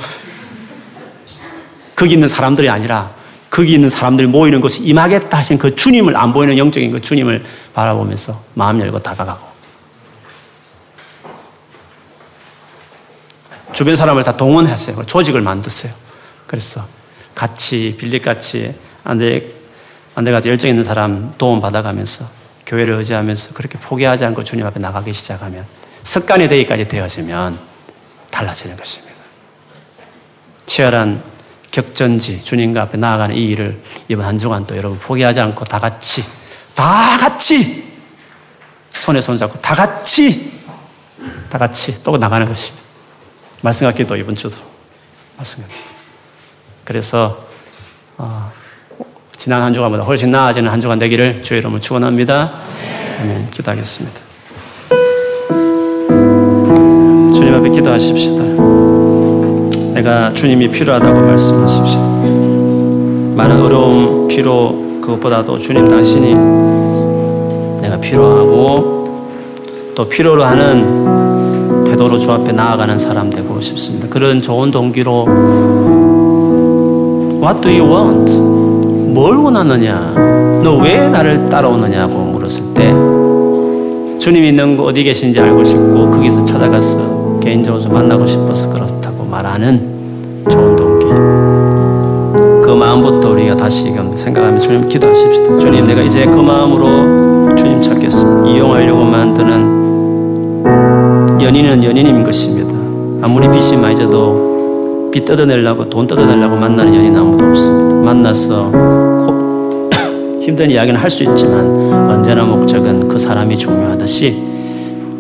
A: 거기 있는 사람들이 아니라 거기 있는 사람들이 모이는 곳이 임하겠다 하신 그 주님을 안 보이는 영적인 그 주님을 바라보면서 마음 열고 다가가고 주변 사람을 다 동원했어요. 조직을 만들었어요. 그래서 같이 빌립같이 안돼 안돼가지고 열정 있는 사람 도움 받아가면서 교회를 의지하면서 그렇게 포기하지 않고 주님 앞에 나가기 시작하면 습관이 되기까지 되어지면 달라지는 것입니다. 치열한 격전지 주님과 앞에 나아가는 이 일을 이번 한 주간 또 여러분 포기하지 않고 다 같이 다 같이 손에 손 잡고 다 같이 다 같이 또 나가는 것입니다. 말씀 같기도 이번 주도 말씀 같기도. 그래서 어, 지난 한 주간보다 훨씬 나아지는 한 주간 되기를 주의 이름으로 축원합니다. 아멘. 기도하겠습니다. 주님 앞에 기도하십시다. 내가 주님이 필요하다고 말씀하십시다. 많은 어려움, 피로 그것보다도 주님 당신이 내가 필요하고 또 필요로 하는 태도로 주 앞에 나아가는 사람 되고 싶습니다. 그런 좋은 동기로 What do you want? 뭘 원하느냐? 너 왜 나를 따라오느냐고 물었을 때 주님이 있는 어디 계신지 알고 싶고 거기서 찾아가서 개인적으로 만나고 싶어서 그렇다고 말하는 좋은 동기. 그 마음부터 우리가 다시금 생각하면 주님 기도하십시다. 주님, 내가 이제 그 마음으로 주님 찾겠습니다. 이용하려고 만드는 연인은 연인인 것입니다. 아무리 빚이 많이 져도 빚 뜯어내려고 돈 뜯어내려고 만나는 연인 아무도 없습니다. 만나서 힘든 이야기는 할 수 있지만 언제나 목적은 그 사람이 중요하듯이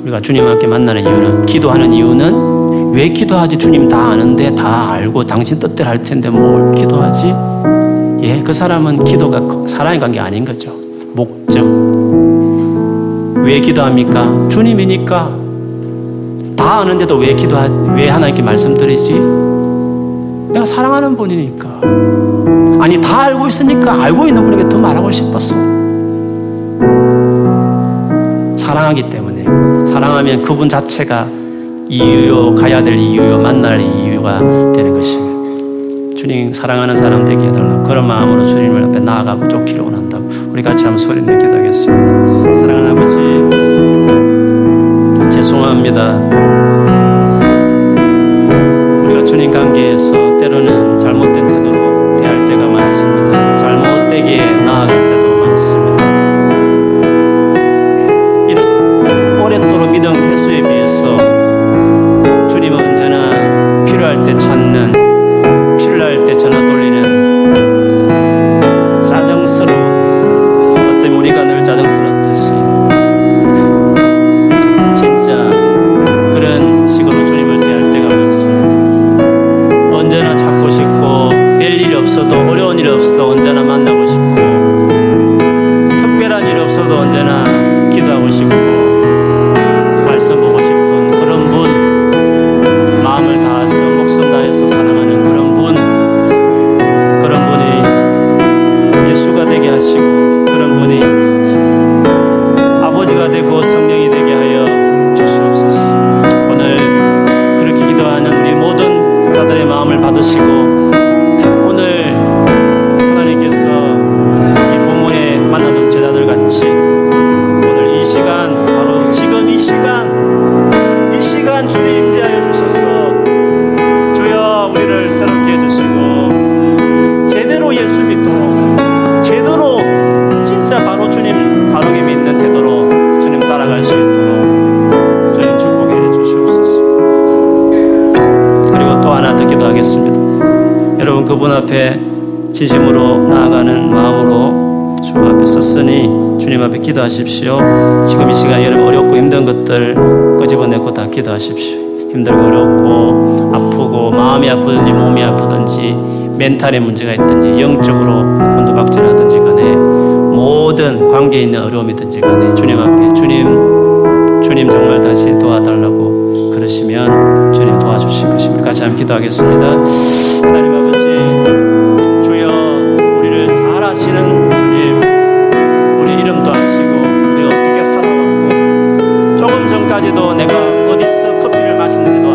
A: 우리가 주님 함께 만나는 이유는 기도하는 이유는 왜 기도하지? 주님 다 아는데 다 알고 당신 뜻대로 할 텐데 뭘 기도하지? 예, 그 사람은 기도가 사랑의 관계 아닌 거죠. 목적. 왜 기도합니까? 주님이니까. 다 아는데도 왜 기도하, 왜 하나님께 말씀드리지? 내가 사랑하는 분이니까. 아니, 다 알고 있으니까 알고 있는 분에게 더 말하고 싶었어. 사랑하기 때문에. 사랑하면 그분 자체가 이유요, 가야 될 이유요, 만날 이유가 되는 것입니다. 주님 사랑하는 사람 되게 해달라. 그런 마음으로 주님을 앞에 나아가고 쫓기를 원한다고. 우리 같이 한번 소리 내게 되겠습니다. 사랑하는 아버지, 죄송합니다. 주님 관계에서 때로는 잘못된 태도로 대할 때가 많습니다. 잘못되게 나아갈 때도 많습니다. 이런 오랫도록 믿음 회수에 비해서 필요할 때 찾는 앞에 진심으로 나아가는 마음으로 주님 앞에 섰으니 주님 앞에 기도하십시오 지금 이 시간 여러분 어렵고 힘든 것들 끄집어내고 다 기도하십시오 힘들고 어렵고 아프고 마음이 아프든지 몸이 아프든지 멘탈에 문제가 있든지 영적으로 곤두박질하든지 간에 모든 관계에 있는 어려움이든지 간에 주님 앞에 주님 주님 정말 다시 도와달라고 그러시면 주님 도와주실 것입니다. 같이 함께 기도하겠습니다. 하나님 조금 전까지도 내가 어디서 커피를 마셨는지도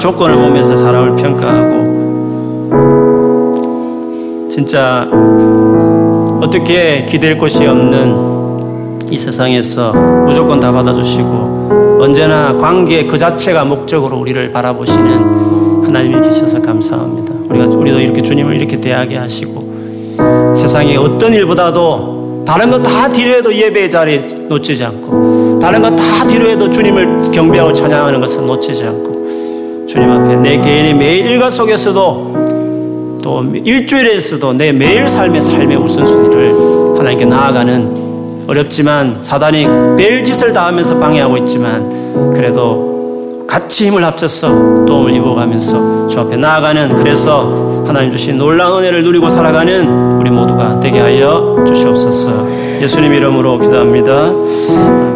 A: 조건을 보면서 사람을 평가하고 진짜 어떻게 기댈 곳이 없는 이 세상에서 무조건 다 받아주시고 언제나 관계 그 자체가 목적으로 우리를 바라보시는 하나님이 계셔서 감사합니다. 우리가 우리도 이렇게 주님을 이렇게 대하게 하시고 세상의 어떤 일보다도 다른 거다 뒤로 해도 예배의 자리에 놓치지 않고 다른 거다 뒤로 해도 주님을 경배하고 찬양하는 것을 놓치지 않고 내 개인의 매일 일과 속에서도 또 일주일에서도 내 매일 삶의 삶의 우선순위를 하나님께 나아가는 어렵지만 사단이 벨짓을 다하면서 방해하고 있지만 그래도 같이 힘을 합쳐서 도움을 입어가면서 주 앞에 나아가는 그래서 하나님 주신 놀라운 은혜를 누리고 살아가는 우리 모두가 되게 하여 주시옵소서 예수님 이름으로 기도합니다.